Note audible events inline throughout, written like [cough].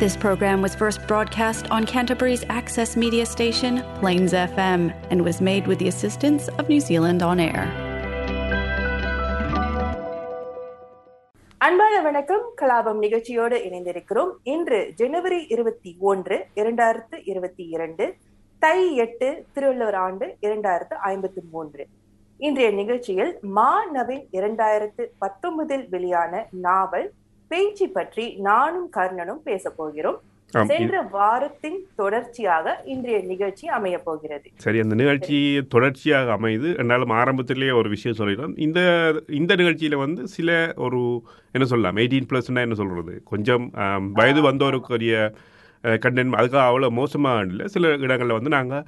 This program was first broadcast on Canterbury's access media station, Plains FM, and was made with the assistance of New Zealand On Air. அன்பான வணக்கம் கலாபம் நிகழ்ச்சியோடு இணைந்திருக்கிறோம் இன்று ஜனவரி இருபத்தி ஒன்று இரண்டாயிரத்து இருபத்தி இரண்டு தை எட்டு திருவள்ளுவர் ஆண்டு இரண்டாயிரத்து ஐம்பத்தி மூன்று இன்றைய நிகழ்ச்சியில் மா நவீன் இரண்டாயிரத்து பத்தொன்பதில் வெளியான நாவல் பேச்சு பற்றி நானும் கர்ணனும் பேச போகிறோம். சென்ற வாரத்தின் தொடர்ச்சியாக இன்றைய நிகழ்ச்சி அமைய போகிறது. சரி அந்த நிகழ்ச்சி தொடர்ச்சியாக அமைது என்னாலும் ஆரம்பத்திலேயே ஒரு விஷயம் சொல்லிடலாம். இந்த இந்த நிகழ்ச்சியில் வந்து சில ஒரு என்ன சொல்லலாம் எயிட்டீன் ப்ளஸ்னா என்ன சொல்கிறது கொஞ்சம் வயது வந்தோருக்குரிய கண்டென்ட் அதுக்காக அவ்வளோ மோசமாக இல்லை. சில இடங்களில் வந்து நாங்கள்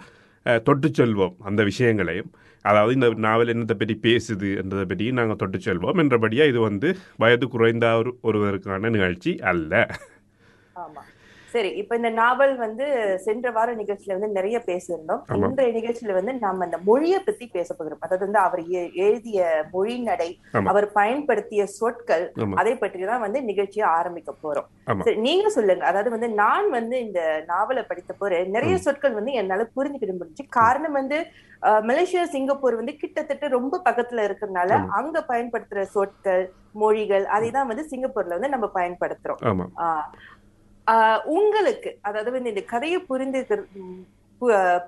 தொட்டு செல்வோம் அந்த விஷயங்களையும். அதாவது இந்த நாவல் என்னத்தை பற்றி பேசுது என்றதை பற்றி நாங்கள் தொட்டு செல்வோம். என்றபடியாக இது வந்து வயது குறைந்த ஒரு ஒருவருக்கான நிகழ்ச்சி அல்ல. ஆமாம் சரி இப்ப இந்த நாவல் வந்து சென்ற வார நிகழ்ச்சியில வந்து நிறைய பேசியிருந்தோம். இன்றைய நிகழ்ச்சியில வந்து நாம அந்த மொழியை பத்தி பேச போகிறோம். அதாவது வந்து அவர் எழுதிய மொழி நடை. அவர் பயன்படுத்திய சொற்கள். அதை பற்றி தான் வந்து நிகழ்ச்சியை ஆரம்பிக்க போறோம். நீங்க சொல்லுங்க. அதாவது வந்து நான் வந்து இந்த நாவலை படித்த போற நிறைய சொற்கள் வந்து என்னால புரிஞ்சுக்கிட முடிஞ்சு காரணம் வந்து மலேசியா சிங்கப்பூர் வந்து கிட்டத்தட்ட ரொம்ப பக்கத்துல இருக்கிறதுனால. அங்க பயன்படுத்துற சொற்கள் மொழிகள் அதை தான் வந்து சிங்கப்பூர்ல வந்து நம்ம பயன்படுத்துறோம். உங்களுக்கு அதாவது வந்து இந்த கதையை புரிந்து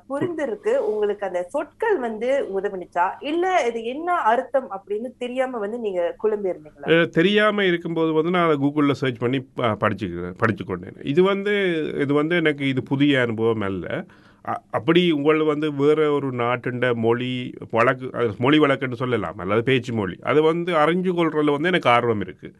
புரிந்திருக்கு உங்களுக்கு அந்த சொற்கள் வந்து உதவுனுச்சா? இல்ல இது என்ன அர்த்தம் அப்படின்னு தெரியாம வந்து நீங்க குழம்பி இருந்தீங்களா தெரியாம இருக்கும்போது வந்து நான் அதை கூகுளில் சர்ச் பண்ணி ப- படிச்சுக்கிறேன் படிச்சு கொண்டேன். இது வந்து இது வந்து எனக்கு இது புதிய அனுபவம் அல்ல. அப்படி உங்களை வந்து வேற ஒரு நாட்டுண்ட மொழி வழக்கு அது மொழி வழக்குன்னு சொல்லலாம் அல்லது பேச்சு மொழி. அது வந்து அறிஞ்சு கொள்றதுல வந்து எனக்கு ஆர்வம் இருக்குது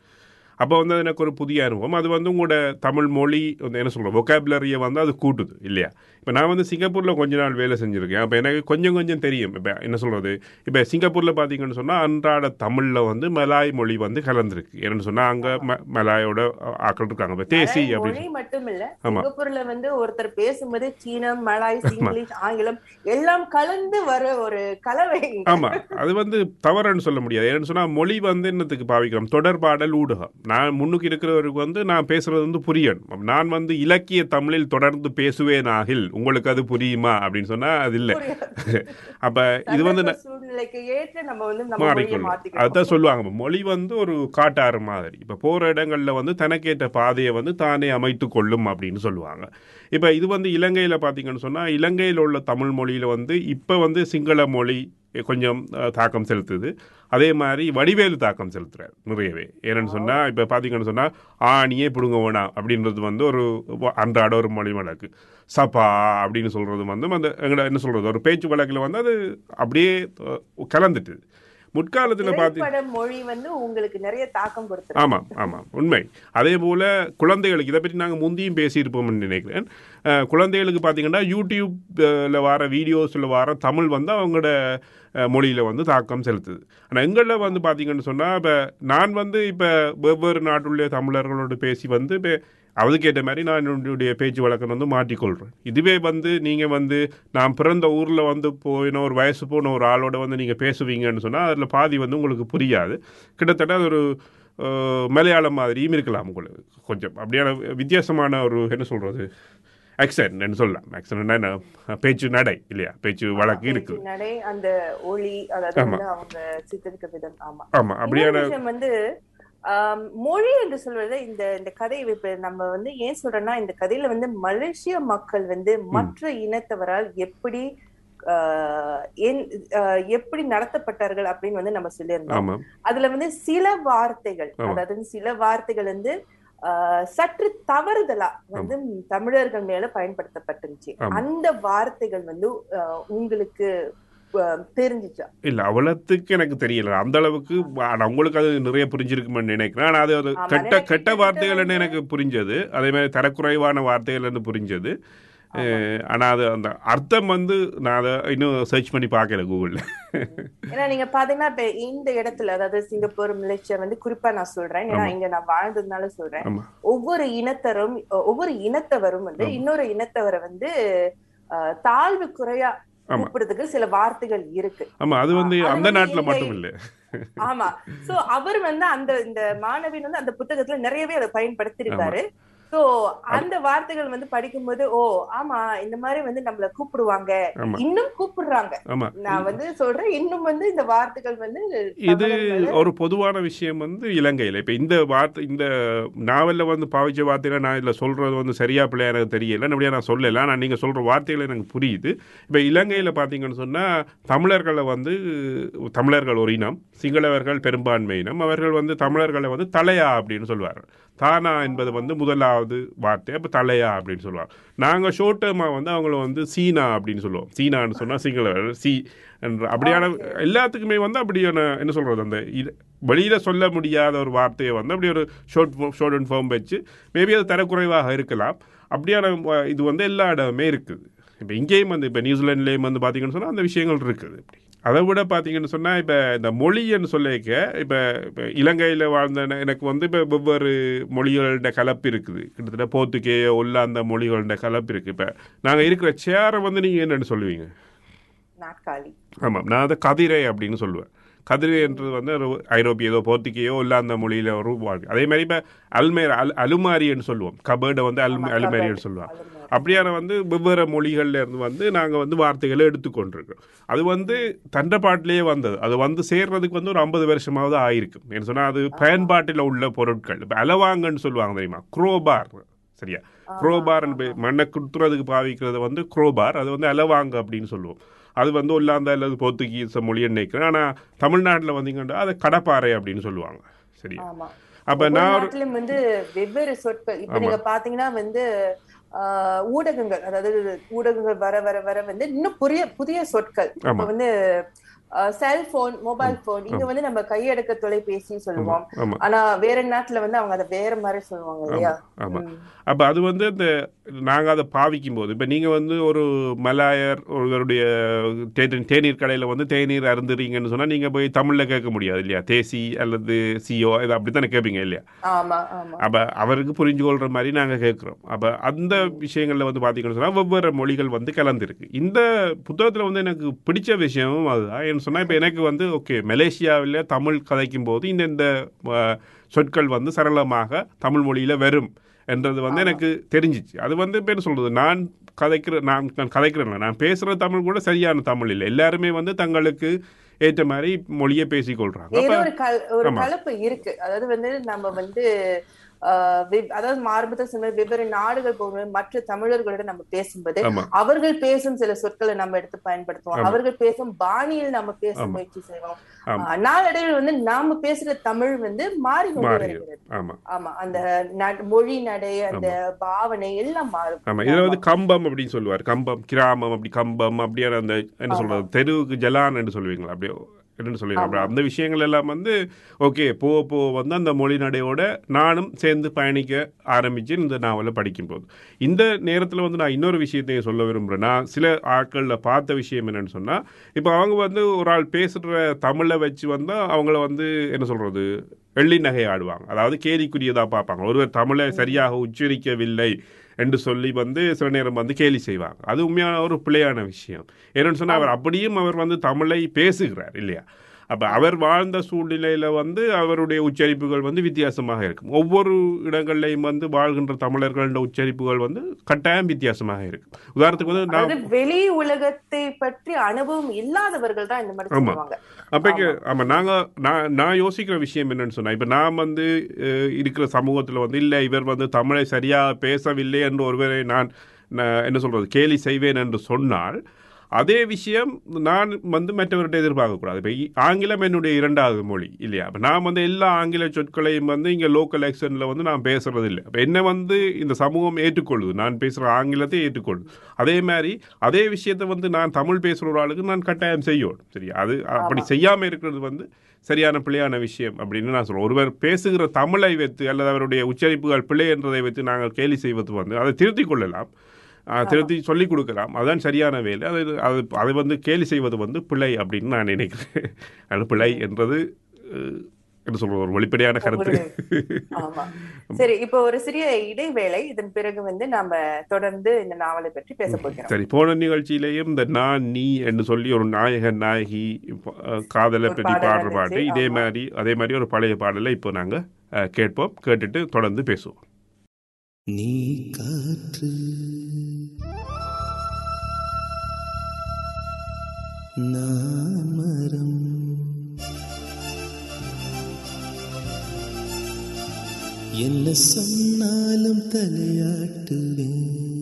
அப்போ வந்து அது எனக்கு ஒரு புதிய அனுபவம். அது வந்து உங்களோட தமிழ் மொழி வந்து என்ன சொல்கிறோம் ஒக்காபுலரியை வந்து அது கூட்டுது இல்லையா? இப்போ நான் வந்து சிங்கப்பூரில் கொஞ்ச நாள் வேலை செஞ்சுருக்கேன். அப்போ எனக்கு கொஞ்சம் கொஞ்சம் தெரியும். இப்போ என்ன சொல்கிறது இப்போ சிங்கப்பூரில் பார்த்தீங்கன்னு சொன்னால் அன்றாட தமிழில் வந்து மலாய் மொழி வந்து கலந்துருக்கு. என்னன்னு சொன்னால் அங்கே ம மலாயோட ஆக்கள் இருக்காங்க. இப்போ தேசி அப்படின்னு மட்டும் இல்ல. சிங்கப்பூர்ல வந்து ஒருத்தர் பேசும்போது சீனம் மலாய் இங்கிலீஷ் ஆங்கிலம் எல்லாம் கலந்து வர ஒரு கலவை. ஆமாம் அது வந்து தவறுன்னு சொல்ல முடியாது. ஏன்னு சொன்னால் மொழி வந்து என்னத்துக்கு பாவிக்கிறோம்? தொடர்பாடல் ஊடகம். நான் முன்னுக்கு இருக்கிறவருக்கு வந்து நான் பேசுறது வந்து புரியணும். நான் வந்து இலக்கிய தமிழில் தொடர்ந்து பேசுவேனாகில் உங்களுக்கு அது புரியுமா? அப்படின்னு சொன்னால் அது இல்லை. அப்போ இது வந்து மாத்திக்கணும். அதுதான் சொல்லுவாங்க. மொழி வந்து ஒரு காட்டாறு மாதிரி. இப்போ போகிற இடங்கள்ல வந்து தனக்கேற்ற பாதையை வந்து தானே அமைத்து கொள்ளும் அப்படின்னு சொல்லுவாங்க. இப்போ இது வந்து இலங்கையில் பார்த்தீங்கன்னு சொன்னால் இலங்கையில் உள்ள தமிழ் மொழியில் வந்து இப்போ வந்து சிங்கள மொழி கொஞ்சம் தாக்கம் செலுத்துது. அதே மாதிரி வடிவேலு தாக்கம் செலுத்துறாரு நிறையவே. ஏன்னு சொன்னால் இப்போ பார்த்தீங்கன்னு சொன்னால் ஆணியே பிடுங்க வேணாம் அப்படின்றது வந்து ஒரு அன்றாட ஒரு மொழி வழக்கு சப்பா அப்படின்னு சொல்கிறது வந்து அந்த எங்கட என்ன சொல்கிறது ஒரு பேச்சு வழக்கில் வந்து அது அப்படியே கலந்துட்டு முற்காலத்தில் பார்த்தி மொழி வந்து உங்களுக்கு நிறைய தாக்கம் கொடுத்துருக்கு. ஆமாம் ஆமாம் உண்மை. அதே போல் குழந்தைகளுக்கு இதை பற்றி நாங்கள் முந்தியும் பேசியிருப்போம்னு நினைக்கிறேன். குழந்தைகளுக்கு பார்த்தீங்கன்னா யூடியூப்ல வர வீடியோஸில் வர தமிழ் வந்து அவங்களோட மொழியில் வந்து தாக்கம் செலுத்துது. ஆனால் எங்களில் வந்து பார்த்தீங்கன்னு சொன்னால் இப்போ நான் வந்து இப்போ வெவ்வேறு நாட்டுள்ள தமிழர்களோடு பேசி வந்து இப்போ அதுக்கேற்ற மாதிரி நான் என்னுடைய பேச்சு வழக்கம் வந்து மாற்றிக்கொள்கிறேன் இதுவே வந்து நீங்கள் வந்து நான் பிறந்த ஊரில் வந்து போயின ஒரு வயசு போன ஒரு ஆளோட வந்து நீங்கள் பேசுவீங்கன்னு சொன்னால் அதில் பாதி வந்து உங்களுக்கு புரியாது. கிட்டத்தட்ட அது ஒரு மலையாளம் மாதிரியும் இருக்கலாம் உங்களுக்கு. கொஞ்சம் அப்படியான வித்தியாசமான ஒரு என்ன சொல்கிறது ஆக்சன்ட்னு சொல்லலாம். ஆக்சன்ட்னா என்ன? பேச்சு நடை இல்லையா? பேச்சு வழக்கு இருக்குது பேச்சு நடை அந்த ஒளி அதாவது ஆமா. அவங்க சித்தரிக்க விதம். ஆமா. ஆமாம் அப்படியான வந்து ஆம், மொழி என்று சொல்வது இந்த இந்த கதை இப்ப நம்ம வந்து ஏன் சொல்றோம்னா இந்த கதையில வந்து மலேசிய மக்கள் வந்து மற்ற இனத்தவரால் எப்படி எப்படி நடத்தப்பட்டார்கள் அப்படின்னு வந்து நம்ம சொல்லியிருந்தோம். அதுல வந்து சில வார்த்தைகள். அதாவது சில வார்த்தைகள் வந்து சற்று தவறுதலா வந்து தமிழர்கள் மேல பயன்படுத்தப்பட்டுருச்சு ஆமா. அந்த வார்த்தைகள் வந்து உங்களுக்கு தெரிஞ்சுச்சா? இல்ல அவ்வளவுக்கு எனக்கு தெரியல. அந்த அளவுக்கு ஆனா உங்களுக்கு அது நிறைய புரிஞ்சிருக்குமென்னு நினைக்கிறேன். ஆனா அது கெட்ட கெட்ட வார்த்தைகள்னு எனக்கு புரிஞ்சது. அதே மாதிரி தரக்குறைவான வார்த்தைகள்னு புரிஞ்சது. ஆனா அது அந்த அர்த்தம் வந்து நான் அதை இன்னும் சர்ச் பண்ணி பார்க்கல கூகுள்ல ஏன்னா நீங்க பாத்தீங்கன்னா இப்ப இந்த இடத்துல அதாவது சிங்கப்பூர் மலேசியா வந்து குறிப்பா நான் சொல்றேன். ஏன்னா. இங்க நான் வாழ்ந்ததுனால சொல்றேன். ஒவ்வொரு இனத்தரும் ஒவ்வொரு இனத்தவரும் வந்து. இன்னொரு இனத்தவரை வந்து தாழ்வு குறையா. கூப்பிடுறதுக்கு சில வார்த்தைகள் இருக்கு. ஆமா அது வந்து அந்த நாட்டுல மட்டும் இல்ல ஆமா. சோ அவர் வந்து அந்த இந்த மாணவின் வந்து அந்த புத்தகத்துல நிறையவே அதை பயன்படுத்தி இருக்காரு சோ அந்த வார்த்தைகள் வந்து படிக்கும்போது ஓ ஆமா இந்த மாதிரி வந்து நம்மள கூப்பிடுவாங்க. இன்னும் கூப்பிடுறாங்க. நான் வந்து சொல்றேன் இன்னும் வந்து இந்த வார்த்தைகள் வந்து இது ஒரு பொதுவான விஷயம் வந்து இலங்கையில். இப்போ இந்த வார்த்தை இந்த நாவலில் வந்து பாவிச்ச வார்த்தைகளை நான் இதில் சொல்கிறது வந்து சரியா பிள்ளையா எனக்கு தெரியல. அப்படியே நான் சொல்லலை. ஆனால் நீங்கள் சொல்கிற வார்த்தைகள் எனக்கு புரியுது. இப்போ இலங்கையில் பார்த்தீங்கன்னு சொன்னால் தமிழர்களை வந்து தமிழர்கள் ஒரு இனம் சிங்களவர்கள் பெரும்பான்மை இனம் அவர்கள் வந்து தமிழர்களை வந்து தலையா அப்படின்னு சொல்லுவார் தானா என்பது வந்து முதலாவது வார்த்தை அப்போ தலையா அப்படின்னு சொல்லுவாங்க. நாங்கள் ஷோர்ட் டேர்மாக வந்து அவங்கள வந்து சீனா அப்படின்னு சொல்லுவோம். சீனான்னு சொன்னால் சிங்களவர்கள் சி என்ற அப்படியான எல்லாத்துக்குமே வந்து அப்படியான என்ன சொல்கிறது அந்த இது வெளியில் சொல்ல முடியாத ஒரு வார்த்தையை வந்து அப்படி ஒரு ஷோர்ட் ஷோர்ட் அண்ட் ஃபார்ம் வச்சு மேபி அது தரக்குறைவாக இருக்கலாம். அப்படியான இது வந்து எல்லா இடமே இருக்குது. இப்போ இங்கேயும் வந்து இப்போ நியூசிலாண்ட்லேயும் வந்து பார்த்தீங்கன்னு சொன்னால் அந்த விஷயங்கள் இருக்குது. இப்படி அதை விட பார்த்தீங்கன்னு சொன்னால் இப்போ இந்த மொழின்னு சொல்லிக்க இப்போ இப்போ இலங்கையில் வாழ்ந்த எனக்கு வந்து இப்போ வெவ்வேறு மொழிகளோட கலப்பு இருக்குது. கிட்டத்தட்ட போர்த்துகேய ஒல்லாந்த மொழிகளோட கலப்பு இருக்குது இப்போ நாங்கள் இருக்கிற சேரை வந்து நீங்கள் என்னென்னு சொல்லுவீங்க? ஆமாம் நான் அதை கதிரை அப்படின்னு சொல்லுவேன். கதிரை என்றது வந்து ஒரு ஐரோப்பியதோ போர்த்துகேயோ இல்லை அந்த மொழியில் ஒரு வாழ்க்கை அதே மாதிரி இப்போ அல்மேர் அல் அலுமாரின்னு சொல்லுவோம். கபர்டை வந்து அல் அலுமாரின்னு சொல்லுவாங்க. அப்படியான வந்து வெவ்வேறு மொழிகள்ல இருந்து வந்து நாங்கள் வந்து வார்த்தைகளை எடுத்துக்கொண்டிருக்கோம். அது வந்து தண்டப்பாட்டிலேயே வந்தது. அது வந்து சேர்றதுக்கு வந்து ஒரு ஐம்பது வருஷமாவது ஆயிருக்கும். என்ன சொன்னால் அது பயன்பாட்டில் உள்ள பொருட்கள். இப்போ அலவாங்கன்னு சொல்லுவாங்க தெரியுமா? குரோபார். சரியா? குரோபார் மண்ணை குத்துறதுக்கு பாவிக்கிறது வந்து குரோபார். அது வந்து அலவாங்க அப்படின்னு சொல்லுவோம். அது வந்து ஒல்லாந்த அல்லது போர்த்துகீச மொழின்னு நினைக்கிறேன் ஆனால் தமிழ்நாட்டில் வந்தீங்கன்னா அதை கடப்பாறை அப்படின்னு சொல்லுவாங்க. சரியா? அப்போ நான் வந்து வெவ்வேறு சொற்கள். இப்ப ஆமா. நீங்க பாத்தீங்கன்னா வந்து ஊடகங்கள் அதாவது ஊடகங்கள் வர வர வர வந்து இன்னும் புதிய புதிய சொற்கள் இப்ப. வந்து செல்போன் மொபைல் போன் இங்க வந்து நம்ம கையடக்க தொலைபேசி சொல்லுவோம். ஆனா வேற நாட்டுல வந்து அவங்க அதை வேற மாதிரி சொல்லுவாங்க இல்லையா? அப்போ அது வந்து இந்த நாங்கள் அதை பாவிக்கும் போது இப்போ நீங்கள் வந்து ஒரு மலாயர் ஒருவருடைய தேநீர் கடையில் வந்து தேநீர் அருந்துறீங்கன்னு சொன்னால் நீங்கள் போய் தமிழில் கேட்க முடியாது இல்லையா? தேசி அல்லது சிஓ இது அப்படி தானே கேட்பீங்க இல்லையா? அப்போ அவருக்கு புரிஞ்சு கொள்கிற மாதிரி நாங்கள் கேட்குறோம். அப்போ அந்த விஷயங்களில் வந்து பார்த்தீங்கன்னு சொன்னால் வெவ்வேறு மொழிகள் வந்து கலந்துருக்கு. இந்த புத்தகத்தில் வந்து எனக்கு பிடிச்ச விஷயமும் அதுதான். ஏன்னு சொன்னால் இப்போ எனக்கு வந்து ஓகே மலேசியாவில் தமிழ் கதைக்கும் போது இந்த இந்த அஹ், சொற்கள் வந்து சரளமாக தமிழ் மொழியில் வரும் என்றது வந்து எனக்கு தெரிஞ்சிச்சு. அது வந்து இப்போ என்ன சொல்கிறது நான் கதைக்கிற நான் நான் கதைக்கிறேன் நான் பேசுகிற தமிழ் கூட சரியான தமிழ் இல்லை. எல்லாருமே வந்து தங்களுக்கு ஏற்ற மாதிரி மொழியை பேசிக்கொள்கிறாங்க ஒரு. கலப்பு இருக்கு. அதாவது வந்து நம்ம வந்து அதாவது மார்பத்தில் சொன்ன வெவ்வேறு நாடுகள் போகும்போது மற்ற தமிழர்களிடம் நம்ம பேசும்போது அவர்கள் பேசும் சில சொற்களை நம்ம எடுத்து பயன்படுத்துவோம். அவர்கள் பேசும் பாணியில் நம்ம பேச. முயற்சி செய்வோம். நாளடைவில் வந்து நாம பேசுற தமிழ் வந்து மாறி வருகிறது. ஆமாம் ஆமா. அந்த மொழி நடை அந்த பாவனை எல்லாம் மாறும். ஆமா. இதுல வந்து கம்பம் அப்படின்னு சொல்லுவார். கம்பம் கிராமம் அப்படி கம்பம் அப்படியான அந்த என்ன சொல்றது தெருவுக்கு ஜலான் என்று சொல்லுவீங்களா? அப்படியே என்னன்னு சொல்லுவீங்க அப்படி அந்த விஷயங்கள் எல்லாம் வந்து ஓகே போக போக வந்து அந்த மொழி நடையோட நானும் சேர்ந்து பயணிக்க ஆரம்பிச்சு இந்த நாவலை படிக்கும்போது. இந்த நேரத்தில் வந்து நான் இன்னொரு விஷயத்தையும் சொல்ல விரும்புகிறேன் நான் சில ஆட்களில் பார்த்த விஷயம் என்னன்னு சொன்னால் இப்போ அவங்க வந்து ஒரு ஆள் பேசுகிற தமிழை வச்சு வந்து அவங்கள வந்து என்ன சொல்கிறது வெள்ளி நகை ஆடுவாங்க. அதாவது கேலிக்குரியதாக பார்ப்பாங்க. ஒருவர் தமிழை சரியாக உச்சரிக்கவில்லை. என்று சொல்லி வந்து சில நேரம் வந்து கேலி செய்வாங்க. அது உண்மையான ஒரு பிழையான விஷயம். ஏன்னு சொன்னால் அவர் அப்படியும் அவர் வந்து தமிழை பேசுகிறார் இல்லையா? அப்போ அவர் வாழ்ந்த சூழ்நிலையில் வந்து அவருடைய உச்சரிப்புகள் வந்து வித்தியாசமாக இருக்கும். ஒவ்வொரு இடங்கள்லையும் வந்து வாழ்கின்ற தமிழர்களோட உச்சரிப்புகள் வந்து கட்டாயம் வித்தியாசமாக இருக்கும். உதாரணத்துக்கு வந்து நான் வெளி உலகத்தை பற்றி அனுபவம் இல்லாதவர்கள் தான் இந்த மாதிரி ஆமா. சொல்லுவாங்க. அப்போக்கு ஆமாம் நாங்கள் நான் நான் யோசிக்கிற விஷயம் என்னன்னு சொன்னால் இப்போ நான் வந்து இருக்கிற சமூகத்தில் வந்து இல்லை இவர் வந்து தமிழை சரியாக பேசவில்லை என்று ஒருவரை நான் நான் என்ன சொல்கிறது கேலி செய்வேன் என்று சொன்னால் அதே விஷயம் நான் வந்து மற்றவர்கிட்ட எதிர்பார்க்கக்கூடாது. இப்போ ஆங்கிலம் என்னுடைய இரண்டாவது மொழி இல்லையா? அப்போ நான் வந்து எல்லா ஆங்கில சொற்களையும் வந்து இங்கே லோக்கல் ஆக்சனில் வந்து நான் பேசுறது இல்லை அப்போ என்ன வந்து இந்த சமூகம் ஏற்றுக்கொள்ளுது. நான் பேசுகிற ஆங்கிலத்தை ஏற்றுக்கொள்ளுது. அதே மாதிரி அதே விஷயத்தை வந்து நான் தமிழ் பேசுகிற ஒரு ஆளுக்கு நான் கட்டாயம் செய்யணும் சரியா? அது அப்படி செய்யாமல் இருக்கிறது வந்து சரியான பிழையான விஷயம் அப்படின்னு நான் சொல்றேன். ஒருவர் பேசுகிற தமிழை வைத்து அல்லது அவருடைய உச்சரிப்புகள் பிழை என்றதை வைத்து நாங்கள் கேலி செய்வது வந்து அதை திருத்திக் கொள்ளலாம். திருத்தி சொல்லிக் கொடுக்கலாம். அதுதான் சரியான வேலை. அது அது அதை வந்து கேலி செய்வது வந்து பிழை அப்படின்னு நான் நினைக்கிறேன். [laughs] அது பிழை என்றது என்ன சொல்றது ஒரு வெளிப்படையான கருத்து. சரி இப்போ ஒரு சிறிய இடைவேளை. இதன் பிறகு வந்து நாம தொடர்ந்து இந்த நாவலை பற்றி பேச போகிறோம். சரி போன நிகழ்ச்சியிலேயும் இந்த நான் நீ என்று சொல்லி ஒரு நாயகன் நாயகி காதலை பற்றி பாடுற பாட்டு. இதே. மாதிரி அதே மாதிரி ஒரு பழைய பாடலை இப்போ நாங்கள் கேட்போம் கேட்டுட்டு தொடர்ந்து பேசுவோம். நீ காற்று. நாமரம் என்ன சொன்னாலும் தலையாட்டுவேன்.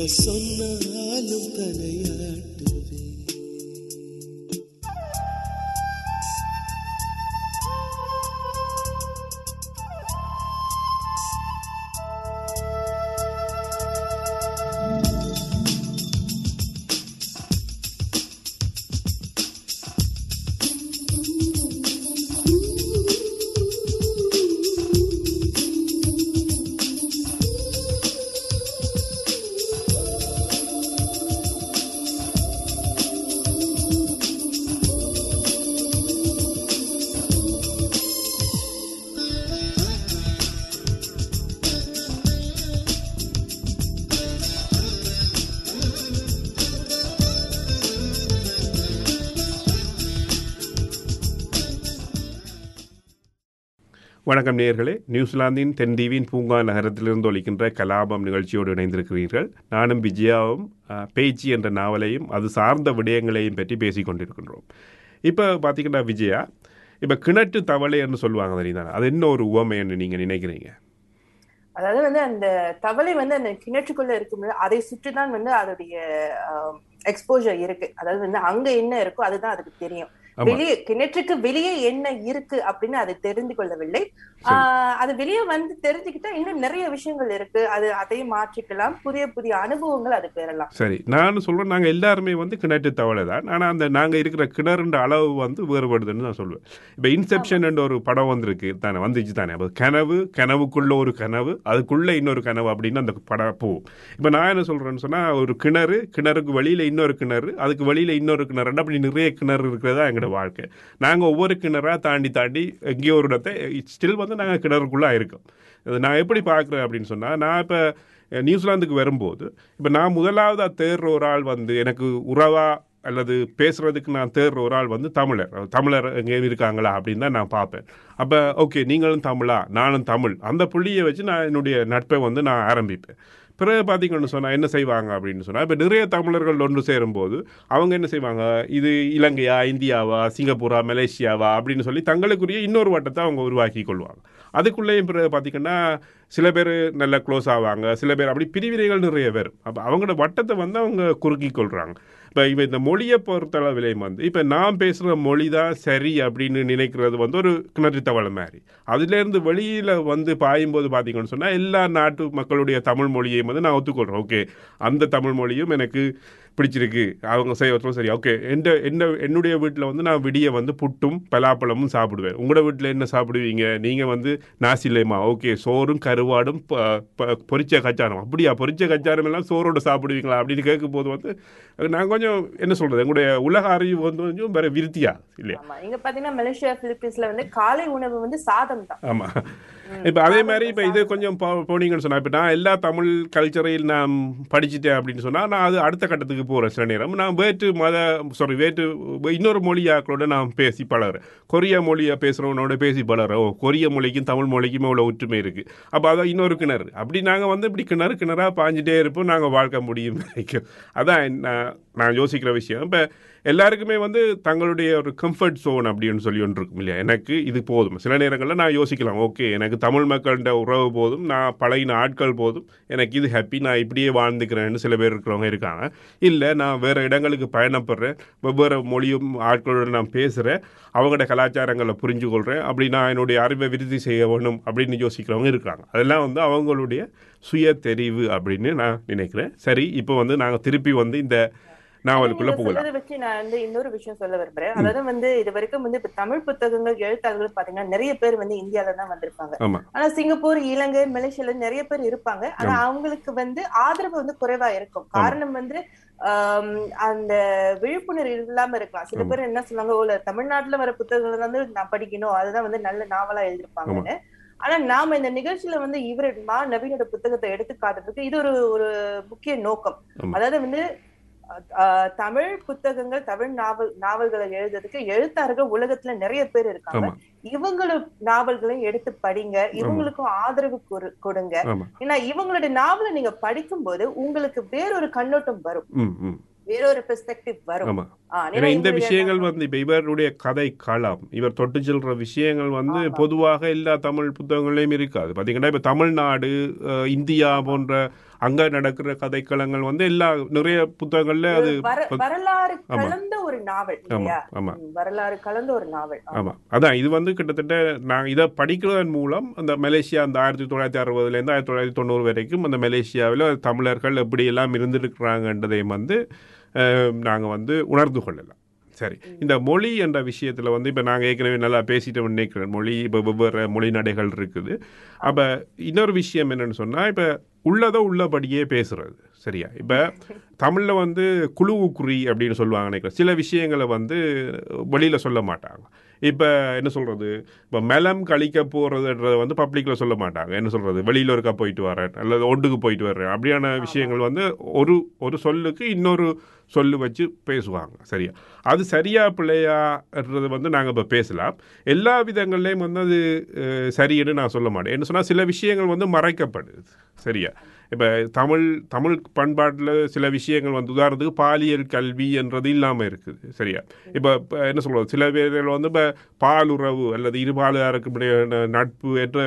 என்ன சொன்னாலும் தலையாட்டுவேன் வணக்கம் நேயர்களே. நியூசிலாந்தின் தென்தீவின் பூங்கா நகரத்திலிருந்து ஒழிக்கின்ற கலாபம் நிகழ்ச்சியோடு இணைந்திருக்கிறீர்கள். நானும் விஜயாவும் பேச்சு என்ற நாவலையும் அது சார்ந்த விடயங்களையும் பற்றி பேசி கொண்டிருக்கின்றோம். இப்போ பார்த்தீங்கன்னா விஜயா இப்போ கிணற்று தவளை என்று சொல்லுவாங்க தெரியுதானே அது என்ன ஒரு உவமைன்னு நீங்கள் நினைக்கிறீங்க? அதாவது வந்து அந்த தவளை வந்து அந்த கிணற்றுக்குள்ள இருக்கும்போது அதை சுற்றி தான் வந்து அதோடைய எக்ஸ்போஜர் இருக்கு. அதாவது வந்து அங்க என்ன இருக்கோ அதுதான் அதுக்கு தெரியும். வெளியே கிணற்றுக்கு வெளியே என்ன இருக்கு அப்படின்னு அதை தெரிந்து கொள்ளவில்லை. அது வெளியே வந்து தெரிஞ்சுக்கிட்டா இன்னும் நிறைய விஷயங்கள் இருக்கு. அது அதையும் மாற்றிக்கலாம். புதிய புதிய அனுபவங்கள் அது பெறலாம். சரி. நான் சொல்றேன். நாங்கள் எல்லாருமே வந்து கிணற்று தவளை தான். ஆனால் அந்த நாங்கள் இருக்கிற கிணறுன்ற அளவு வந்து வேறுபடுதுன்னு நான் சொல்லுவேன் இப்போ இன்செப்ஷன் என்ற ஒரு படம் வந்திருக்கு. தானே வந்துச்சு தானே. அப்போ கனவு கனவுக்குள்ள ஒரு கனவு அதுக்குள்ள இன்னொரு கனவு அப்படின்னு அந்த படம் போகும். இப்போ நான் என்ன சொல்றேன்னு சொன்னா ஒரு கிணறு கிணறுக்கு வெளியில இன்னொரு கிணறு அதுக்கு வெளியில இன்னொரு கிணறு அப்படி நிறைய கிணறு இருக்கிறதா எங்களோட வாழ்க்கை. நாங்கள் ஒவ்வொரு கிணறா தாண்டி தாண்டி எங்கேயோ ஒரு இடத்த ஸ்டில் வந்து நாங்கள் கிணறுக்குள்ளே இருக்கோம் அது நான் எப்படி பார்க்குறேன் அப்படின்னு சொன்னால் நான் இப்போ நியூசிலாந்துக்கு வரும்போது இப்போ நான் முதலாவதாக தேர்ற ஒரு ஆள் வந்து எனக்கு உறவா அல்லது பேசுகிறதுக்கு நான் தேடுற ஒரு ஆள் வந்து தமிழர். தமிழர் எங்கே இருக்காங்களா அப்படின்னு தான் நான் பார்ப்பேன். அப்போ ஓகே நீங்களும் தமிழா நானும் தமிழ். அந்த புள்ளியை வச்சு நான் என்னுடைய நட்பை வந்து நான் ஆரம்பிப்பேன். பிறகு பார்த்தீங்கன்னு சொன்னால் என்ன செய்வாங்க அப்படின்னு சொன்னால் இப்போ நிறைய தமிழர்கள் ஒன்று சேரும்போது அவங்க என்ன செய்வாங்க? இது இலங்கையா இந்தியாவா சிங்கப்பூரா மலேசியாவா அப்படின்னு சொல்லி தங்களுக்குரிய இன்னொரு வட்டத்தை அவங்க உருவாக்கி கொள்வாங்க. அதுக்குள்ளேயும் பிறகு பார்த்தீங்கன்னா சில பேர் நல்ல க்ளோஸ் ஆவாங்க சில பேர் அப்படி பிரிவினைகள் நிறைய பேர். அப்போ அவங்களோட வட்டத்தை வந்து அவங்க குறுக்கி கொள்கிறாங்க இப்போ இப்போ இந்த மொழியை பொறுத்தளவிலையும் வந்து இப்போ நான் பேசுகிற மொழி தான் சரி அப்படின்னு நினைக்கிறது வந்து ஒரு கிணறு தவளை மாதிரி. அதுலேருந்து வெளியில் வந்து பாயும்போது பார்த்தீங்கன்னு சொன்னால் எல்லா நாட்டு மக்களுடைய தமிழ் மொழியையும் வந்து நான் ஒத்துக்கொள்கிறேன் ஓகே. அந்த தமிழ் மொழியும் எனக்கு பிடிச்சிருக்கு. அவங்க செய்ய சரி. ஓகே எந்த என்ன என்னுடைய வீட்டில் வந்து நான் விடிய வந்து புட்டும் பலாப்பழமும் சாப்பிடுவேன். உங்களோட வீட்டில் என்ன சாப்பிடுவீங்க? நீங்கள் வந்து நாசிலேமா ஓகே சோறும் கருவாடும் ப- ப- பொரிச்ச கச்சாரம். அப்படியா? பொரிச்ச கச்சாரம் எல்லாம் சோறோட சாப்பிடுவீங்களா? அப்படின்னு கேட்கும் போது வந்து நான் கொஞ்சம் என்ன சொல்கிறது எங்களுடைய உலக அறிவு வந்து கொஞ்சம் வேற விருத்தியா? இல்லையா? இங்க பாத்தீங்கன்னா மலேசியா பிலிப்பீன்ஸ்ல வந்து காலை உணவு வந்து சாதம் தான். ஆமா. இப்போ அதே மாதிரி இப்போ இது கொஞ்சம் போனீங்கன்னு சொன்னா இப்போ நான் எல்லா தமிழ் கல்ச்சரையில் நான் படிச்சுட்டேன் அப்படின்னு சொன்னா நான் அது அடுத்த கட்டத்துக்கு போகிறேன் சில நேரம். நான் வேற்று மத சாரி வேற்று இன்னொரு மொழியாக்களோட நான் பேசி பழகிறேன் கொரிய மொழியாக பேசுறவனோட பேசி பழகிறேன் ஓ கொரிய மொழிக்கும் தமிழ் மொழிக்கும் அவ்வளோ ஒற்றுமை இருக்குது அப்போ அதான் இன்னொரு கிணறு. அப்படி நாங்கள் வந்து இப்படி கிணறு கிணறாக பாஞ்சிட்டே இருப்போம். நாங்கள் வாழ்க்கை முடியும் வரைக்கும் அதான் நான் நான் யோசிக்கிற விஷயம். இப்போ எல்லாருக்குமே வந்து தங்களுடைய ஒரு கம்ஃபர்ட் சோன் அப்படின்னு சொல்லி ஒன்று இருக்கும் இல்லையா? எனக்கு இது போதும். சில நேரங்களில் நான் யோசிக்கலாம் ஓகே எனக்கு தமிழ் மக்கள்கிட்ட உறவு போதும் நான் பழகின ஆட்கள் போதும் எனக்கு இது ஹாப்பி நான் இப்படியே வாழ்ந்துக்கிறேன்னு சில பேர் இருக்கிறவங்க இருக்காங்க. இல்லை நான் வேறு இடங்களுக்கு பயணப்படுறேன் வெவ்வேறு மொழியும் ஆட்களுடன் நான் பேசுகிறேன் அவங்களோட கலாச்சாரங்களை புரிஞ்சு கொள்கிறேன் அப்படி நான் என்னுடைய அறிவை விருத்தி செய்ய வேணும் அப்படின்னு யோசிக்கிறவங்க இருக்காங்க. அதெல்லாம் வந்து அவங்களுடைய சுய தெரிவு அப்படின்னு நான் நினைக்கிறேன். சரி இப்போ வந்து நாங்கள் திருப்பி வந்து இந்த நாவலுக்குள்ள நீங்க போகலாம் வச்சு நான் வந்து இன்னொரு விஷயம் சொல்ல விரும்புறேன். அதாவது வந்து இது வரைக்கும் வந்து இப்ப தமிழ் புத்தகங்கள் எழுத்தாளர்கள் பாத்தீங்கன்னா நிறைய பேர் வந்து இந்தியால தான் வந்திருப்பாங்க. ஆனா சிங்கப்பூர் இலங்கை மலேசியால நிறைய பேர் இருப்பாங்க. ஆனா அவங்களுக்கு வந்து ஆதரவு வந்து குறைவா இருக்கும். காரணம் வந்து அந்த விழிப்புணர்வு இல்லாம இருக்கலாம். சில பேர் என்ன சொல்லுவாங்க ஓ இல்ல, தமிழ்நாட்டுல வர புத்தகங்கள் வந்து நான் படிக்கணும். அதுதான் வந்து நல்ல நாவலா எழுதிருப்பாங்கன்னு ஆனா நாம இந்த நிகழ்ச்சியில வந்து இவர் மா நவீனோட புத்தகத்தை எடுத்து காட்டுறதுக்கு இது ஒரு ஒரு முக்கிய நோக்கம். அதாவது வந்து தமிழ் புத்தகங்கள் தமிழ் நாவல் நாவல்களை எழுதுறதுக்கு எழுத்தாளர்கள் உலகத்துல நிறைய பேர் இருக்காங்க. ஆமா. இவங்களும் நாவல்களையும் எடுத்து படிங்க. இவங்களுக்கும் ஆதரவு கொடு- கொடுங்க. ஏன்னா இவங்களுடைய நாவலை நீங்க படிக்கும்போது உங்களுக்கு வேறொரு கண்ணோட்டம் வரும். வேறொரு பெர்ஸ்பெக்டிவ் வரும். ஏன்னா இந்த விஷயங்கள் வந்து இப்ப இவருடைய கதை களம் இவர் தொட்டு செல்ற விஷயங்கள் வந்து பொதுவாக எல்லா தமிழ் புத்தகங்களையும் இருக்காது பாத்தீங்கன்னா இப்ப தமிழ்நாடு இந்தியா போன்ற அங்க நடக்கிற கதைக்களங்கள் வந்து எல்லா நிறைய புத்தகங்கள்ல அது வரலாறு. கலந்த ஒரு நாவல் ஆமா வரலாறு கலந்த ஒரு நாவல். ஆமா. அதான் இது வந்து கிட்டத்தட்ட நான் இதை படிக்கிறதன் மூலம் அந்த மலேசியா அந்த ஆயிரத்தி தொள்ளாயிரத்தி அறுபதுலேருந்து ஆயிரத்தி தொள்ளாயிரத்தி தொண்ணூறு வரைக்கும் அந்த மலேசியாவில் தமிழர்கள் எப்படியெல்லாம் இருந்திருக்கிறாங்கன்றதையும் வந்து நாங்கள் வந்து உணர்ந்து கொள்ளலாம். சரி. இந்த மொழி என்ற விஷயத்தில் வந்து இப்போ நாங்கள் ஏற்கனவே நல்லா பேசிட்டு நினைக்கிறேன். மொழி இப்போ வெவ்வேறு மொழி நடைகள் இருக்குது. அப்போ இன்னொரு விஷயம் என்னன்னு சொன்னால் இப்போ உள்ளதை உள்ளபடியே பேசுறது. சரியா? இப்போ தமிழில் வந்து குழுவுக்குறி அப்படின்னு சொல்லுவாங்க நினைக்கிறேன். சில விஷயங்களை வந்து வெளியில் சொல்ல மாட்டாங்க. இப்போ என்ன சொல்கிறது இப்போ மெலம் கழிக்க போகிறதுன்றத வந்து பப்ளிக்கில் சொல்ல மாட்டாங்க. என்ன சொல்கிறது வெளியில் ஒருக்கா போயிட்டு வரேன். அல்லது ஒட்டுக்கு போயிட்டு வர்றேன். அப்படியான விஷயங்கள் வந்து ஒரு ஒரு சொல்லுக்கு இன்னொரு சொல்லு வச்சு பேசுவாங்க. சரியா? அது சரியா பிள்ளையான்றது வந்து நாங்கள் இப்போ பேசலாம். எல்லா விதங்கள்லையும் வந்து அது சரின்னு நான் சொல்ல மாட்டேன். என்ன சொன்னால் சில விஷயங்கள் வந்து மறைக்கப்படுது. சரியா? இப்போ தமிழ் தமிழ் பண்பாட்டில் சில விஷயங்கள் வந்து உதாரணத்துக்கு பாலியல் கல்வி என்றது இல்லாமல் இருக்குது சரியா? இப்போ இப்போ என்ன சொல்கிறது சில பேர்கள் வந்து இப்போ பாலுறவு அல்லது இருபாலாருக்கு நட்பு என்ற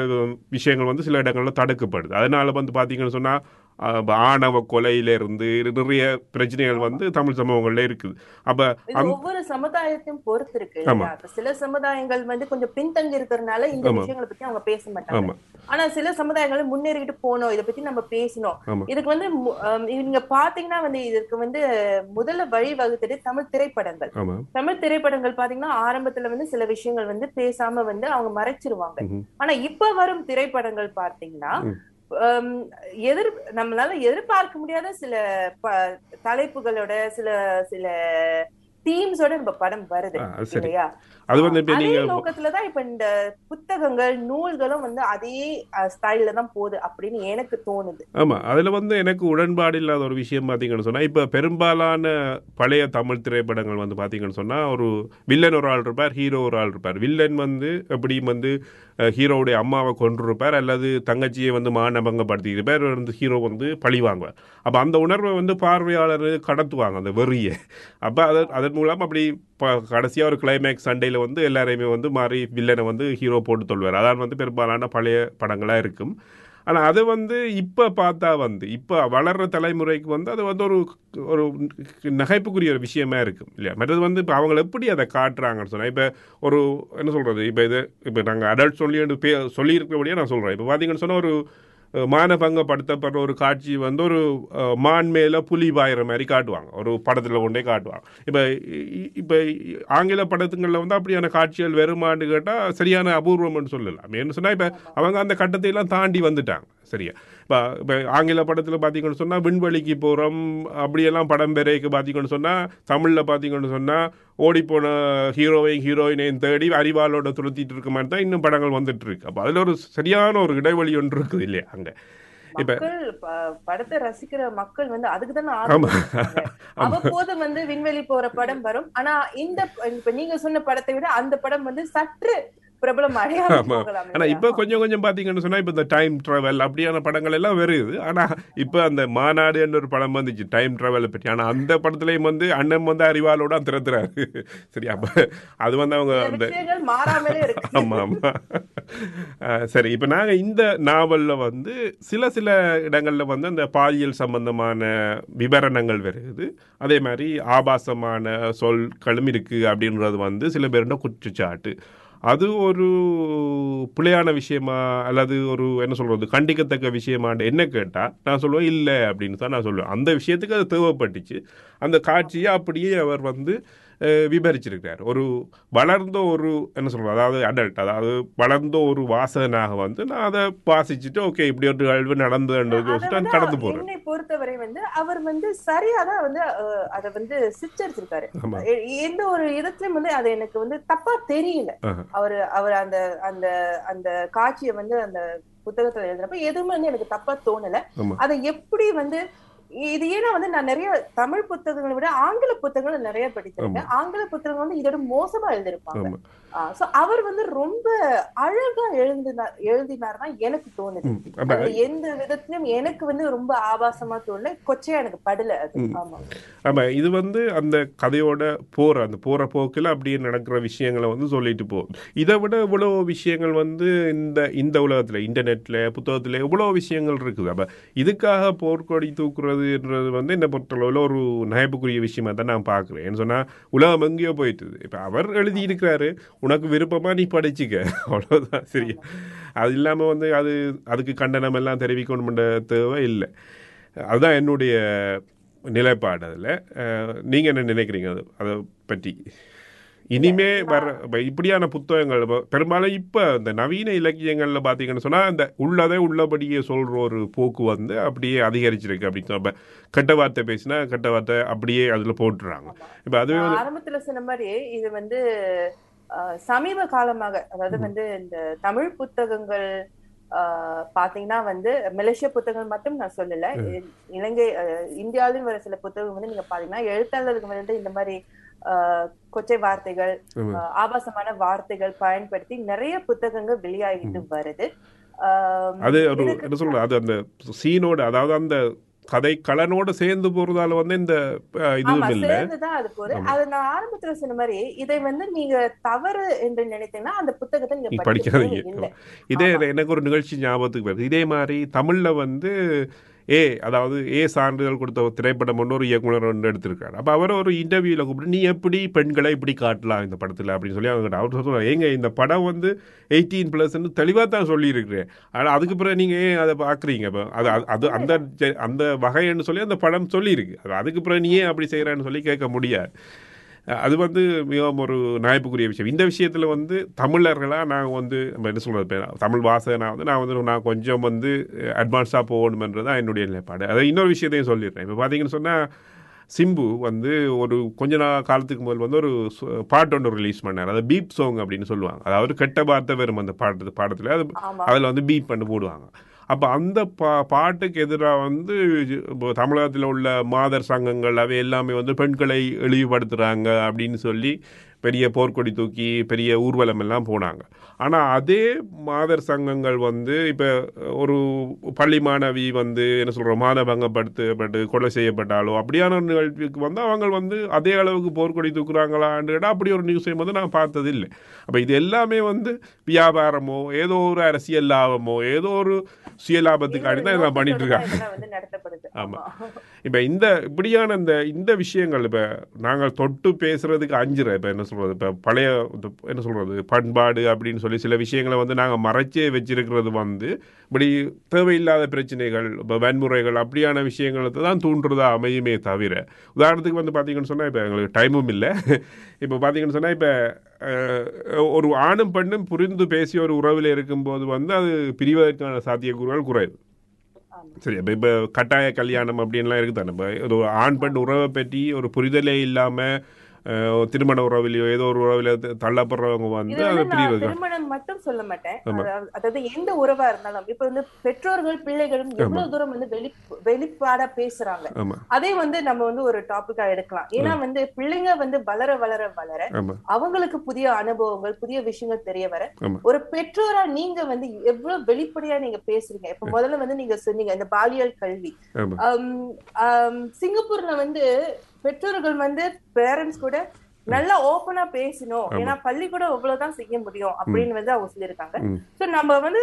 விஷயங்கள் வந்து சில இடங்களில் தடுக்கப்படுது. அதனால் வந்து பார்த்தீங்கன்னு சொன்னால் ஆணவ கொலையிலிருந்து நிறைய பிரச்சனைகள் வந்து தமிழ் சமூகங்கள்ல இருக்குது. அப்போ ஒவ்வொரு சமுதாயத்தையும் பொறுத்து இருக்கு சில சமுதாயங்கள் வந்து கொஞ்சம் பின்தங்கி இருக்கிறதுனால இந்த. விஷயங்களை பத்தி அவங்க பேச மாட்டாங்க. ஆனா சில சமுதாயங்கள் முன்னேறிக்கிட்டு போனோம். இதை பத்தி நம்ம பேசணும். இதுக்கு வந்து நீங்க பாத்தீங்கன்னா வந்து இதற்கு வந்து முதல்ல வழி வகுத்தது தமிழ் திரைப்படங்கள். தமிழ் திரைப்படங்கள் பாத்தீங்கன்னா ஆரம்பத்துல வந்து சில விஷயங்கள் வந்து பேசாம வந்து அவங்க மறைச்சிருவாங்க. ஆனா இப்ப வரும் திரைப்படங்கள். ஆம், எதிர் நம்மளால எதிர்பார்க்க முடியாத சில ப- தலைப்புகளோட சில சில தீம்ஸோட நம்ம படம் வருது. இல்லையா அது வந்து இப்போ அதே நீங்கள் நோக்கத்துலதான் இப்ப இந்த புத்தகங்கள் நூல்களும் வந்து அதே ஸ்டைல்ல தான் போகுது அப்படின்னு எனக்கு தோணுது. ஆமாம் அதில் வந்து எனக்கு உடன்பாடு இல்லாத ஒரு விஷயம் பார்த்தீங்கன்னு சொன்னால் இப்போ பெரும்பாலான பழைய தமிழ் திரைப்படங்கள் வந்து பார்த்தீங்கன்னு சொன்னால் ஒரு வில்லன் ஒரு ஆள் இருப்பார் ஹீரோ ஒரு ஆள் இருப்பார். வில்லன் வந்து எப்படியும் வந்து ஹீரோவுடைய அம்மாவை கொன்றிருப்பார் அல்லது தங்கச்சியை வந்து மானபங்கப்படுத்தி இருப்பார் வந்து ஹீரோ வந்து பழி வாங்குவார். அப்போ அந்த உணர்வை வந்து பார்வையாளர் கடத்துவாங்க அந்த வெறியை. அப்போ அதன் அதன் மூலம் அப்படி கடைசியாக ஒரு கிளைமேக்ஸ் சண்டையில் வந்து எல்லாரையுமே வந்து மாறி வில்லனை வந்து ஹீரோ போட்டு சொல்வார் அதான் வந்து பெரும்பாலான பழைய படங்களாக இருக்கும். ஆனால் அது வந்து இப்போ பார்த்தா வந்து இப்போ வளர்ற தலைமுறைக்கு வந்து அது வந்து ஒரு ஒரு நகைப்புக்குரிய ஒரு விஷயமா இருக்கும் இல்லையா? மற்றது வந்து இப்போ அவங்க எப்படி அதை காட்டுறாங்கன்னு சொன்னால் இப்போ ஒரு என்ன சொல்கிறது இப்போ இது இப்போ நாங்கள் அடல்ட் சொல்லி பே சொல்லியிருக்கிறபடியே நான் சொல்கிறேன் இப்போ பார்த்தீங்கன்னு சொன்னால் ஒரு மானபங்கப்படுத்தப்படுற ஒரு காட்சி வந்து ஒரு மான் மேலே புலி பாயிற மாதிரி காட்டுவாங்க. ஒரு படத்தில் கொண்டே காட்டுவாங்க. இப்போ இப்போ ஆங்கில படத்துங்களில் வந்து அப்படியான காட்சிகள் வருமான்னு கேட்டால் சரியான அபூர்வம்னு சொல்லலாம். என்ன சொன்னால் இப்போ அவங்க அந்த கட்டத்தை எல்லாம் தாண்டி வந்துட்டாங்க. சரியா? இப்போ இப்போ ஆங்கில படத்தில் பார்த்தீங்கன்னு சொன்னால் விண்வெளிக்கு போகிறோம் அப்படியெல்லாம் படம் பெறைக்கு பார்த்தீங்கன்னு சொன்னால் தமிழில் பார்த்தீங்கன்னு சொன்னால் ஓடிப்போன ஹீரோவையும் ஹீரோயினையும் தேடி அறிவாளோட துரத்திட்டு இருக்க மாதிரி தான் இன்னும் படங்கள் வந்துட்டு இருக்கு அப்போ அதில் ஒரு சரியான ஒரு இடைவெளி ஒன்று இருக்குது இல்லையா அங்கே? படத்தை ரசிக்கிற மக்கள் வந்து அதுக்கு தானே. அவ்வப்போது வந்து விண்வெளி போற படம் வரும். ஆனா இந்த இப்ப நீங்க சொன்ன படத்தை விட அந்த படம் வந்து சற்று பிரபலம் ஆனா இப்ப கொஞ்சம் கொஞ்சம் பாத்தீங்கன்னு சொன்னா இப்ப இந்த டைம் டிராவல் அப்படியான படங்கள் எல்லாம் வருது. ஆனா இப்ப அந்த மாநாடு என்ற ஒரு படம் வந்துச்சு டைம் டிராவலை பற்றி ஆனா அந்த படத்துலயும் வந்து அண்ணன் வந்து அறிவாளோட திறத்துறாரு. [laughs] சரி அப்ப அது வந்து அவங்க அந்த [laughs] ஆமா ஆமா. சரி இப்ப நாங்க இந்த நாவல்ல வந்து சில சில இடங்கள்ல வந்து அந்த பாலியல் சம்பந்தமான விவரணங்கள் வருது. அதே மாதிரி ஆபாசமான சொற்களும் இருக்கு அப்படின்றது வந்து சில பேருட குற்றச்சாட்டு. அது ஒரு பிழையான விஷயமா அல்லது ஒரு என்ன சொல்கிறது கண்டிக்கத்தக்க விஷயமான்னு என்ன கேட்டால் நான் சொல்லுவேன் இல்லை அப்படின்னு தான் நான் சொல்லுவேன். அந்த விஷயத்துக்கு அது தேவைப்பட்டுச்சு. அந்த காட்சியை அப்படியே அவர் வந்து அஹ், விவரிச்சிருக்கிறார் ஒரு வளர்ந்த ஒரு என்ன சொல்றது அதாவது அடல்ட் அதாவது வளர்ந்த ஒரு வாசகனாக வந்து நான் அதை வாசிச்சுட்டு ஓகே இப்படி ஒரு நிகழ்வு நடந்ததுன்றது யோசிச்சுட்டு வந்து கடந்து போறேன் என்னை பொறுத்தவரை வந்து அவர் வந்து சரியாதான் வந்து அஹ், அத வந்து. எ- எந்த ஒரு இடத்துலயும் வந்து அது எனக்கு வந்து தப்பா தெரியல. அவர் அவர் அந்த அந்த அந்த காட்சியை வந்து அந்த புத்தகத்துல எழுதுறப்ப எதுவுமே வந்து எனக்கு தப்பா தோணல. அதை எப்படி வந்து இது ஏன்னா வந்து நான் நிறைய தமிழ் புத்தகங்களை விட ஆங்கில புத்தகங்கள் நிறைய படித்திருக்கேன். ஆங்கில புத்தகங்கள் வந்து இதோட மோசமா எழுதிருப்பாங்க சோ அவர் வந்து ரொம்ப அழகா எழுதினார் எழுதினார்னா எனக்கு தோணுது. எந்த விதத்திலும் எனக்கு வந்து ரொம்ப ஆபாசமா தோணல. கொச்சையா எனக்கு படல அது. ஆமா. இது வந்து அந்த கதையோட போற அந்த போற போக்கில் அப்படியே நடக்கிற விஷயங்களை வந்து சொல்லிட்டு போகுது இதை விட இவ்வளோ விஷயங்கள் வந்து இந்த இந்த உலகத்துல இன்டர்நெட்ல புத்தகத்துல இவ்வளோ விஷயங்கள் இருக்குது. அப்ப இதுக்காக போர்க்கொடி தூக்குறதுன்றது வந்து என்ன பொறுத்தளவில் ஒரு நயப்புக்குரிய விஷயமா தான் நான் பார்க்குறேன். ஏன்னு சொன்னா உலகம் எங்கேயோ போயிட்டுது. இப்போ அவர் எழுதியிருக்கிறாரு உனக்கு விருப்பமா நீ படிச்சுக்க. அவ்வளோதான் சரியா அது இல்லாமல் வந்து அது அதுக்கு கண்டனம் எல்லாம் தெரிவிக்கணும்ன்ற தேவை இல்லை. அதுதான் என்னுடைய நிலைப்பாடு அதில். நீங்கள் என்ன நினைக்கிறீங்க அது அதை பற்றி? இனிமே வர இப்ப இப்படியான புத்தகங்கள் பெரும்பாலும் இப்போ இந்த நவீன இலக்கியங்களில் பார்த்தீங்கன்னு சொன்னால் இந்த உள்ளதை உள்ளபடியே சொல்கிற ஒரு போக்கு வந்து அப்படியே அதிகரிச்சிருக்கு அப்படின்னு சொல்ல கெட்ட வார்த்தை பேசினா கெட்ட வார்த்தை அப்படியே அதில் போட்டுறாங்க. இப்போ அதுவே ஆரம்பத்துல சொன்ன மாதிரி இது வந்து சமீப காலமாக அதாவது வந்து இந்த தமிழ் புத்தகங்கள் பாத்தீங்கன்னா வந்து மலேசிய புத்தகங்கள் மட்டும் நான் சொல்லல. இலங்கை இந்தியாவிலும் வர சில புத்தகம் வந்து நீங்க பாத்தீங்கன்னா எழுத்தாளருக்கு வந்து இந்த மாதிரி கொச்சை வார்த்தைகள் ஆபாசமான வார்த்தைகள் பயன்படுத்தி நிறைய புத்தகங்கள் வெளியாகிட்டு வருது. அது என்ன சொல்றது? அது அந்த சீனோட அதாவது அந்த கதை கலனோட சேர்ந்து போறதால வந்து இந்த இதுவும் இல்லை. அது நான் ஆரம்பத்துல சொன்ன மாதிரி இதை வந்து நீங்க தவறு என்று நினைத்தீங்கன்னா அந்த புத்தகத்தை நீங்க நீங்க படிக்க படிக்காதீங்க. இதே. எனக்கு ஒரு நிகழ்ச்சி ஞாபகத்துக்கு வருது. இதே மாதிரி தமிழ்ல வந்து ஏ அதாவது ஏ சான்றிதழ் கொடுத்த ஒரு திரைப்படம் ஒன்று ஒரு இயக்குனர் ஒன்று எடுத்திருக்காரு. அப்போ அவரை ஒரு இன்டர்வியூவில் கூப்பிட்டு நீ எப்படி பெண்களை இப்படி காட்டலாம் இந்த படத்தில்? அப்படின்னு சொல்லி அவங்க அவர் சொல்லுவாங்க ஏங்க இந்த படம் வந்து எயிட்டீன் ப்ளஸ்ன்னு தெளிவாக தான் சொல்லியிருக்கிறேன். ஆனால் அதுக்கு பிறகு நீங்கள் ஏன் அதை பார்க்குறீங்க இப்போ அது அது- அந்த அந்த வகைன்னு சொல்லி அந்த படம் சொல்லியிருக்கு. அது அதுக்கு பிறகு நீ ஏன் அப்படி செய்கிறான்னு சொல்லி கேட்க முடியாது. அது வந்து மிகவும் ஒரு நாய்ப்புக்குரிய விஷயம். இந்த விஷயத்தில் வந்து தமிழர்களாக நாங்கள் வந்து நம்ம என்ன சொல்கிறது தமிழ் வாசகனா வந்து நான் வந்து நான் கொஞ்சம் வந்து அட்வான்ஸாக போகணுமென்றது தான் என்னுடைய நிலைப்பாடு. அதை இன்னொரு விஷயத்தையும் சொல்லிடுறேன். இப்போ பார்த்தீங்கன்னு சொன்னால் சிம்பு வந்து ஒரு கொஞ்ச நாள் காலத்துக்கு முதல் வந்து ஒரு பாட்டு ஒன்று ரிலீஸ் பண்ணார். அது பீப் சாங் அப்படின்னு சொல்லுவாங்க. அதாவது கெட்ட வார்த்தை வரும் அந்த பாட்டு பாடத்தில். அது. அதில் வந்து பீப் பண்ணி போடுவாங்க. அப்போ அந்த பா பாட்டுக்கு எதிராக வந்து இப்போ தமிழகத்தில் உள்ள மாதர் சங்கங்கள் அவை எல்லாமே வந்து பெண்களை இழிவுபடுத்துகிறாங்க அப்படின்னு சொல்லி பெரிய போர்க்கொடி தூக்கி பெரிய ஊர்வலம் எல்லாம் போனாங்க. ஆனால் அதே மாதர் சங்கங்கள் வந்து இப்போ ஒரு பள்ளி மாணவி வந்து என்ன சொல்கிறோம் மானபங்கப்படுத்தப்பட்டு கொலை செய்யப்பட்டாலோ அப்படியான ஒரு நிகழ்வுக்கு வந்து அவங்க வந்து அதே அளவுக்கு போர்க்கொடி தூக்குறாங்களான்னு கேட்டால் அப்படி ஒரு நியூஸையும் வந்து நான் பார்த்தது இல்லை அப்போ இது எல்லாமே வந்து வியாபாரமோ ஏதோ ஒரு அரசியல் லாபமோ ஏதோ ஒரு சுயலாபத்துக்காண்டி தான் இதெல்லாம் பண்ணிட்டு இருக்காங்க இதெல்லாம் வந்து நடத்தப்படுது. ஆமா. ஆமா. இப்போ இந்த இப்படியான இந்த இந்த விஷயங்கள் இப்போ நாங்கள் தொட்டு பேசுறதுக்கு அஞ்சுற இப்போ என்ன சொல்றது? இப்போ பழைய என்ன சொல்றது? பண்பாடு அப்படின்னு சொல்லி சில விஷயங்களை வந்து நாங்கள் மறைச்சே வச்சிருக்கிறது வந்து இப்படி தேவையில்லாத பிரச்சனைகள் இப்போ வன்முறைகள் அப்படியான விஷயங்களை தான் தூண்டுறதா அமையுமே தவிர உதாரணத்துக்கு வந்து பார்த்தீங்கன்னு சொன்னால் இப்போ எங்களுக்கு டைமும் இல்லை. இப்போ பார்த்தீங்கன்னு சொன்னால் இப்போ ஒரு ஆணும் பெண்ணும் புரிந்து பேசி ஒரு உறவில் இருக்கும்போது வந்து அது பிரிவதற்கான சாத்தியக்கூறுகள் குறைவு. சரி இப்போ இப்போ கட்டாய கல்யாணம் அப்படின்லாம் இருக்குது தானே இப்போ ஒரு ஆண் பெண் உறவை பற்றி ஒரு புரிதலே இல்லாமல் திருமண உறவிலையோ ஏதோ ஒரு உறவில தள்ளப்படுறவங்க வந்து அதை பிரியறது திருமணம் மட்டும் சொல்ல மாட்டேன். அதாவது- எந்த உறவா இருந்தாலும் இப்ப வந்து பெற்றோர்கள் பிள்ளைகளும் எவ்வளவு தூரம் வந்து வெளி வெளிப்பாடா பேசுறாங்க அதே வந்து நம்ம வந்து ஒரு டாபிக்கா எடுக்கலாம். ஏன்னா வந்து பிள்ளைங்க வந்து வளர வளர வளர அவங்களுக்கு புதிய அனுபவங்கள் புதிய விஷயங்கள் தெரிய வர. ஒரு பெற்றோரா நீங்க வந்து எவ்வளவு வெளிப்படையா நீங்க பேசுறீங்க. இப்ப முதல்ல வந்து நீங்க சொன்னீங்க இந்த பாலியல் கல்வி. சிங்கப்பூர்ல வந்து பெற்றோர்கள் வந்து பேரண்ட்ஸ் கூட நல்லா ஓபனா பேசணும். ஏன்னா பள்ளிக்கூடம் அவ்வளவுதான் செய்ய முடியும் அப்படின்னு வந்து அவங்க சொல்லியிருக்காங்க. சோ நம்ம வந்து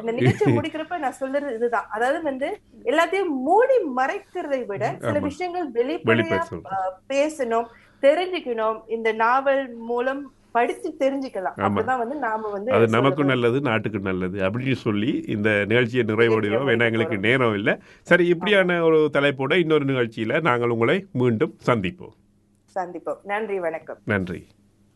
இந்த நிகழ்ச்சி முடிக்கிறப்ப நான் சொல்றது இதுதான். அதாவது வந்து எல்லாத்தையும் மூடி மறைக்கிறதை விட சில. விஷயங்கள் வெளிப்படையா பேசணும் தெரிஞ்சுக்கணும். இந்த நாவல் மூலம் படிச்சு தெரிஞ்சுக்கலாம். அப்பதான் வந்து நாம வந்து அது நமக்கும். நல்லது நாட்டுக்கு நல்லது அப்படின்னு சொல்லி இந்த நிகழ்ச்சியை நிறைவடைகிறோம். ஏன்னா எங்களுக்கு. நேரம் இல்லை. சரி இப்படியான ஒரு தலைப்போட இன்னொரு நிகழ்ச்சியில நாங்கள் உங்களை மீண்டும் சந்திப்போம். சந்திப்போம். நன்றி வணக்கம். நன்றி.